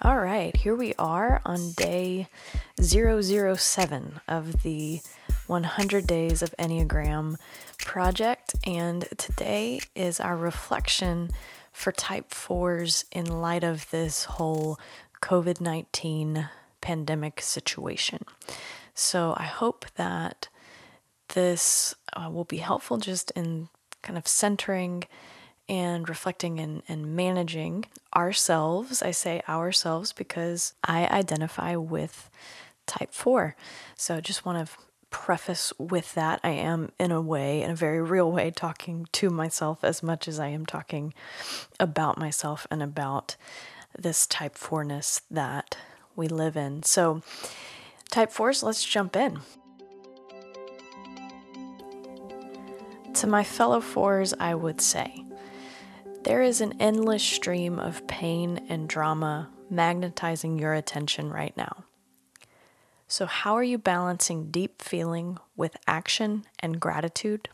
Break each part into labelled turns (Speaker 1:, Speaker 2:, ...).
Speaker 1: All right, here we are on day 007 of the 100 Days of Enneagram project, and today is our reflection for type 4s in light of this whole COVID 19 pandemic situation. So I hope that this uh, will be helpful just in kind of centering and reflecting and, and managing ourselves. I say ourselves because I identify with type 4. So I just want to preface with that. I am, in a way, in a very real way, talking to myself as much as I am talking about myself and about this type 4ness that we live in. So, type 4s, let's jump in. To my fellow fours, I would say there is an endless stream of pain and drama magnetizing your attention right now. So, how are you balancing deep feeling with action and gratitude?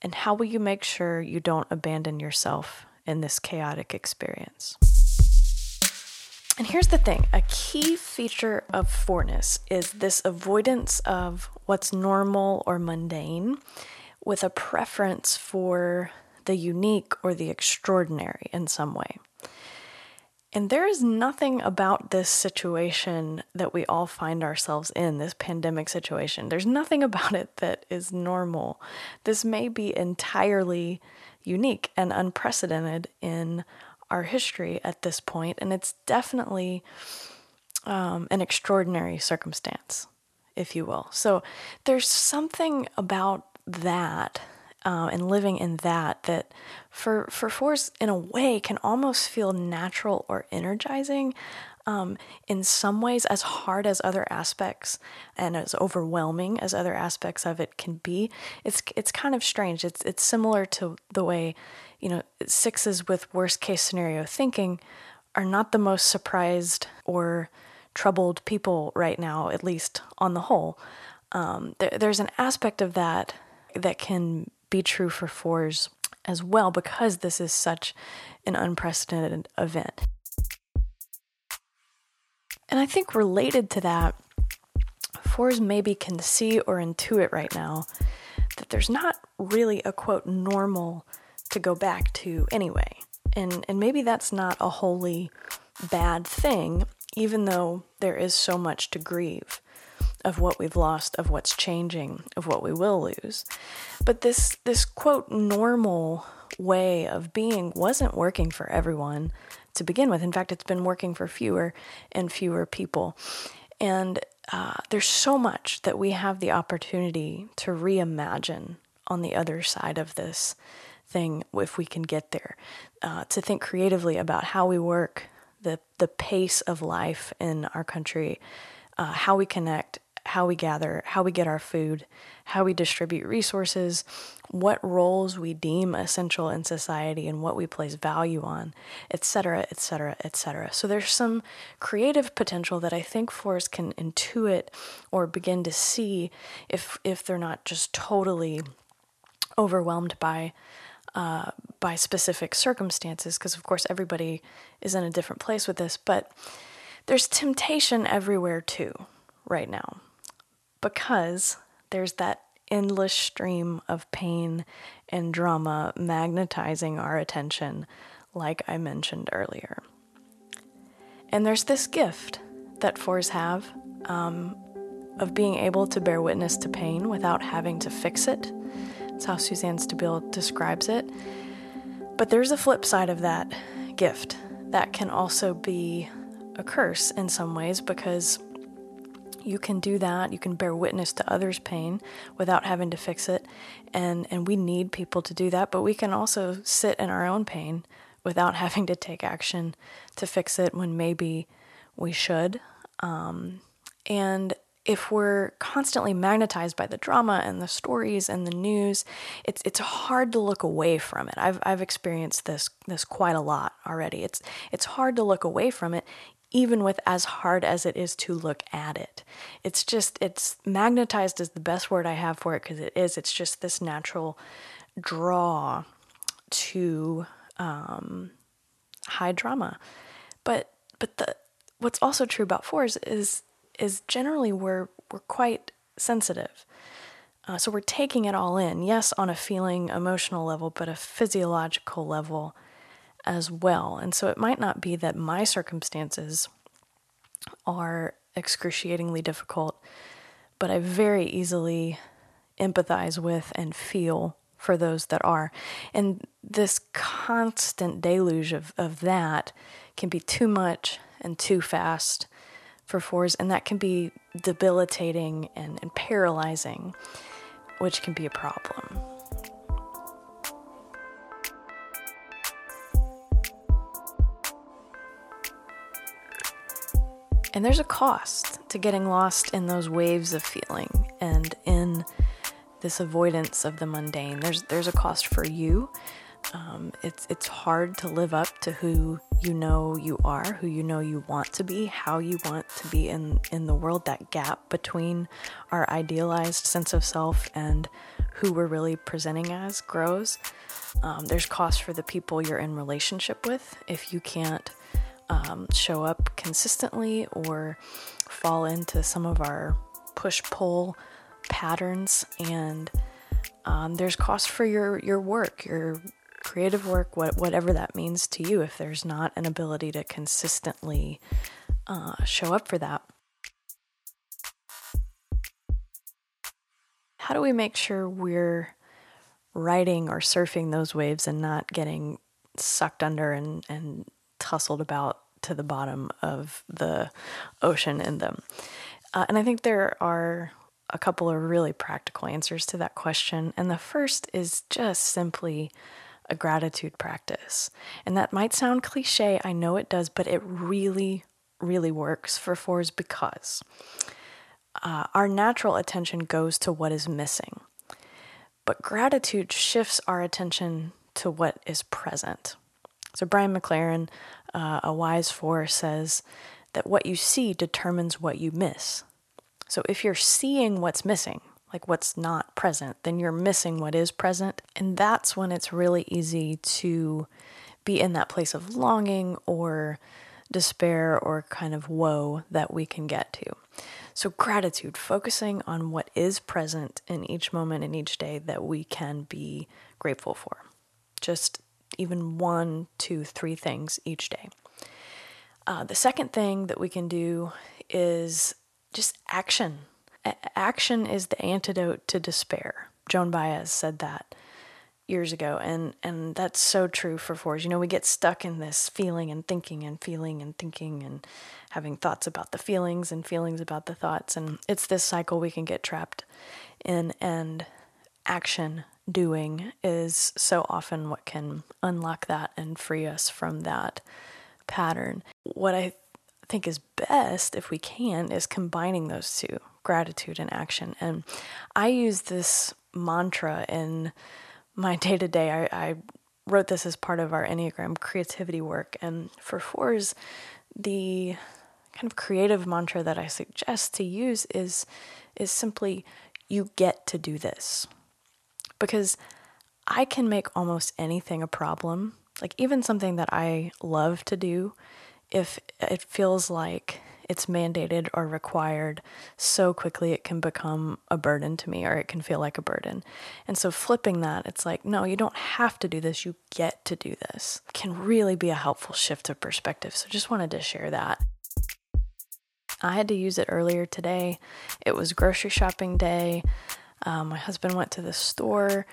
Speaker 1: And how will you make sure you don't abandon yourself in this chaotic experience? And here's the thing a key feature of fourness is this avoidance of what's normal or mundane with a preference for the unique or the extraordinary in some way. And there is nothing about this situation that we all find ourselves in, this pandemic situation. There's nothing about it that is normal. This may be entirely unique and unprecedented in our history at this point, and it's definitely um, an extraordinary circumstance, if you will. So there's something about that uh, and living in that that for for fours in a way can almost feel natural or energizing um, in some ways as hard as other aspects and as overwhelming as other aspects of it can be. It's it's kind of strange. It's it's similar to the way you know sixes with worst case scenario thinking are not the most surprised or troubled people right now at least on the whole. Um, there, there's an aspect of that that can be true for fours as well because this is such an unprecedented event. And I think related to that, fours maybe can see or intuit right now that there's not really a quote normal to go back to anyway. And and maybe that's not a wholly bad thing, even though there is so much to grieve of what we've lost, of what's changing, of what we will lose. But this this quote normal way of being wasn't working for everyone to begin with. In fact, it's been working for fewer and fewer people. And uh, there's so much that we have the opportunity to reimagine on the other side of this thing if we can get there. Uh, to think creatively about how we work, the the pace of life in our country, uh, how we connect, how we gather, how we get our food, how we distribute resources, what roles we deem essential in society and what we place value on, etc., etc., etc. So there's some creative potential that I think fours can intuit or begin to see if if they're not just totally overwhelmed by uh, by specific circumstances, because of course everybody is in a different place with this, but there's temptation everywhere too right now because there's that endless stream of pain and drama magnetizing our attention, like I mentioned earlier. And there's this gift that fours have um, of being able to bear witness to pain without having to fix it. That's how Suzanne Stabile describes it. But there's a flip side of that gift that can also be a curse in some ways because you can do that. You can bear witness to others' pain without having to fix it. And, and we need people to do that, but we can also sit in our own pain without having to take action to fix it when maybe we should. Um, and if we're constantly magnetized by the drama and the stories and the news, it's it's hard to look away from it. I've I've experienced this this quite a lot already. It's it's hard to look away from it, even with as hard as it is to look at it. It's just, it's magnetized is the best word I have for it because it is. It's just this natural draw to um, high drama. But but the what's also true about fours is is generally we're we're quite sensitive. Uh, so we're taking it all in, yes, on a feeling, emotional level, but a physiological level as well. And so it might not be that my circumstances are excruciatingly difficult, but I very easily empathize with and feel for those that are. And this constant deluge of, of that can be too much and too fast for fours, and that can be debilitating and, and paralyzing, which can be a problem. And there's a cost to getting lost in those waves of feeling and in this avoidance of the mundane. There's there's a cost for you. Um, it's it's hard to live up to who you know you are, who you know you want to be, how you want to be in in the world. That gap between our idealized sense of self and who we're really presenting as grows. Um, there's cost for the people you're in relationship with if you can't um, show up consistently or fall into some of our push pull patterns. And um, there's cost for your your work your creative work what, whatever that means to you if there's not an ability to consistently uh, show up for that. How do we make sure we're riding or surfing those waves and not getting sucked under and, and tussled about to the bottom of the ocean in them? Uh, and I think there are a couple of really practical answers to that question. And the first is just simply a gratitude practice. And that might sound cliche, I know it does, but it really, really works for fours because uh, our natural attention goes to what is missing. But gratitude shifts our attention to what is present. So, Brian McLaren, uh, a wise four, says that what you see determines what you miss. So, if you're seeing what's missing, like what's not present, then you're missing what is present. And that's when it's really easy to be in that place of longing or despair or kind of woe that we can get to. So, gratitude, focusing on what is present in each moment in each day that we can be grateful for. Just even one, two, three things each day. Uh, the second thing that we can do is just action. A- action is the antidote to despair. Joan Baez said that years ago and and that's so true for fours you know we get stuck in this feeling and thinking and feeling and thinking and having thoughts about the feelings and feelings about the thoughts and it's this cycle we can get trapped in and action doing is so often what can unlock that and free us from that pattern. What I think is best, if we can, is combining those two gratitude and action. And I use this mantra in my day to day. I wrote this as part of our Enneagram creativity work. And for fours, the kind of creative mantra that I suggest to use is is simply you get to do this because I can make almost anything a problem. Like, even something that I love to do, if it feels like it's mandated or required so quickly, it can become a burden to me or it can feel like a burden. And so, flipping that, it's like, no, you don't have to do this, you get to do this, can really be a helpful shift of perspective. So, just wanted to share that. I had to use it earlier today. It was grocery shopping day. Um, my husband went to the store,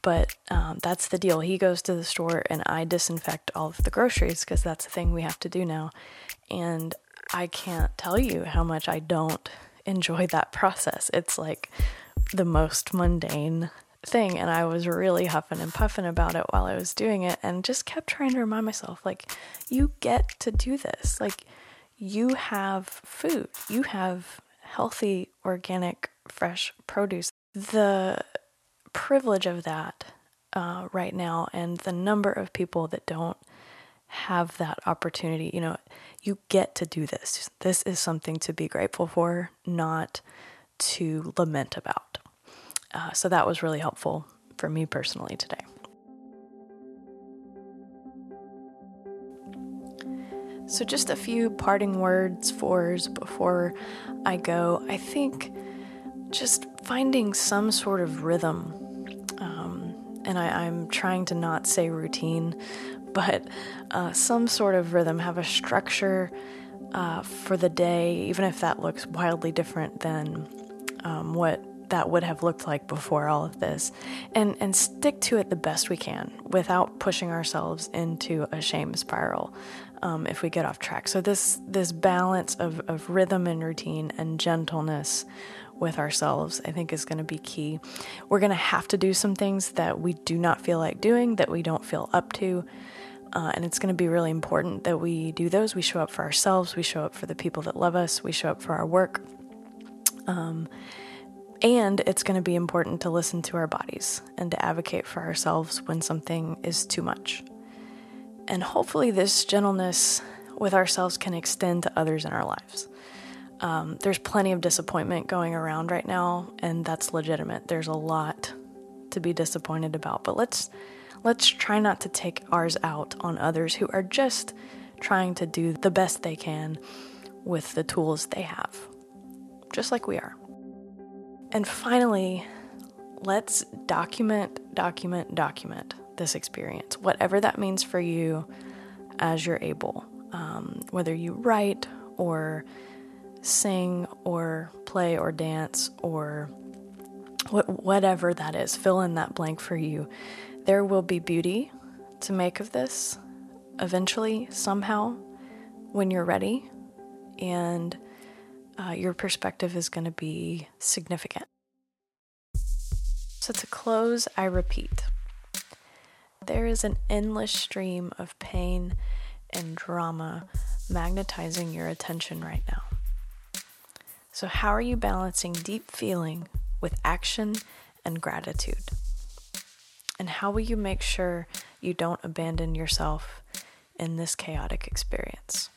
Speaker 1: but um, that's the deal. He goes to the store and I disinfect all of the groceries because that's the thing we have to do now. And I can't tell you how much I don't enjoy that process. It's like the most mundane thing. And I was really huffing and puffing about it while I was doing it and just kept trying to remind myself, like, you get to do this. Like, you have food, you have healthy, organic, fresh produce the privilege of that uh, right now and the number of people that don't have that opportunity. You know, you get to do this. This is something to be grateful for, not to lament about. Uh, so that was really helpful for me personally today. So, just a few parting words fours before I go. I think just finding some sort of rhythm. Um, and I, am trying to not say routine, but uh, some sort of rhythm, have a structure uh, for the day, even if that looks wildly different than um, what that would have looked like before all of this. And and stick to it the best we can without pushing ourselves into a shame spiral um, if we get off track. So this this balance of, of rhythm and routine and gentleness with ourselves i think is going to be key. We're going to have to do some things that we do not feel like doing that we don't feel up to uh, and it's going to be really important that we do those. We show up for ourselves we show up for the people that love us we show up for our work. Um, and it's going to be important to listen to our bodies and to advocate for ourselves when something is too much. And hopefully, this gentleness with ourselves can extend to others in our lives. Um, there's plenty of disappointment going around right now, and that's legitimate. There's a lot to be disappointed about, but let's let's try not to take ours out on others who are just trying to do the best they can with the tools they have, just like we are. And finally, let's document, document, document this experience, whatever that means for you as you're able. Um, whether you write or sing or play or dance or what, whatever that is, fill in that blank for you. There will be beauty to make of this eventually, somehow, when you're ready. And uh, your perspective is going to be significant. So, to close, I repeat there is an endless stream of pain and drama magnetizing your attention right now. So, how are you balancing deep feeling with action and gratitude? And how will you make sure you don't abandon yourself in this chaotic experience?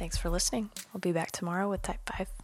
Speaker 1: Thanks for listening. I'll be back tomorrow with Type 5.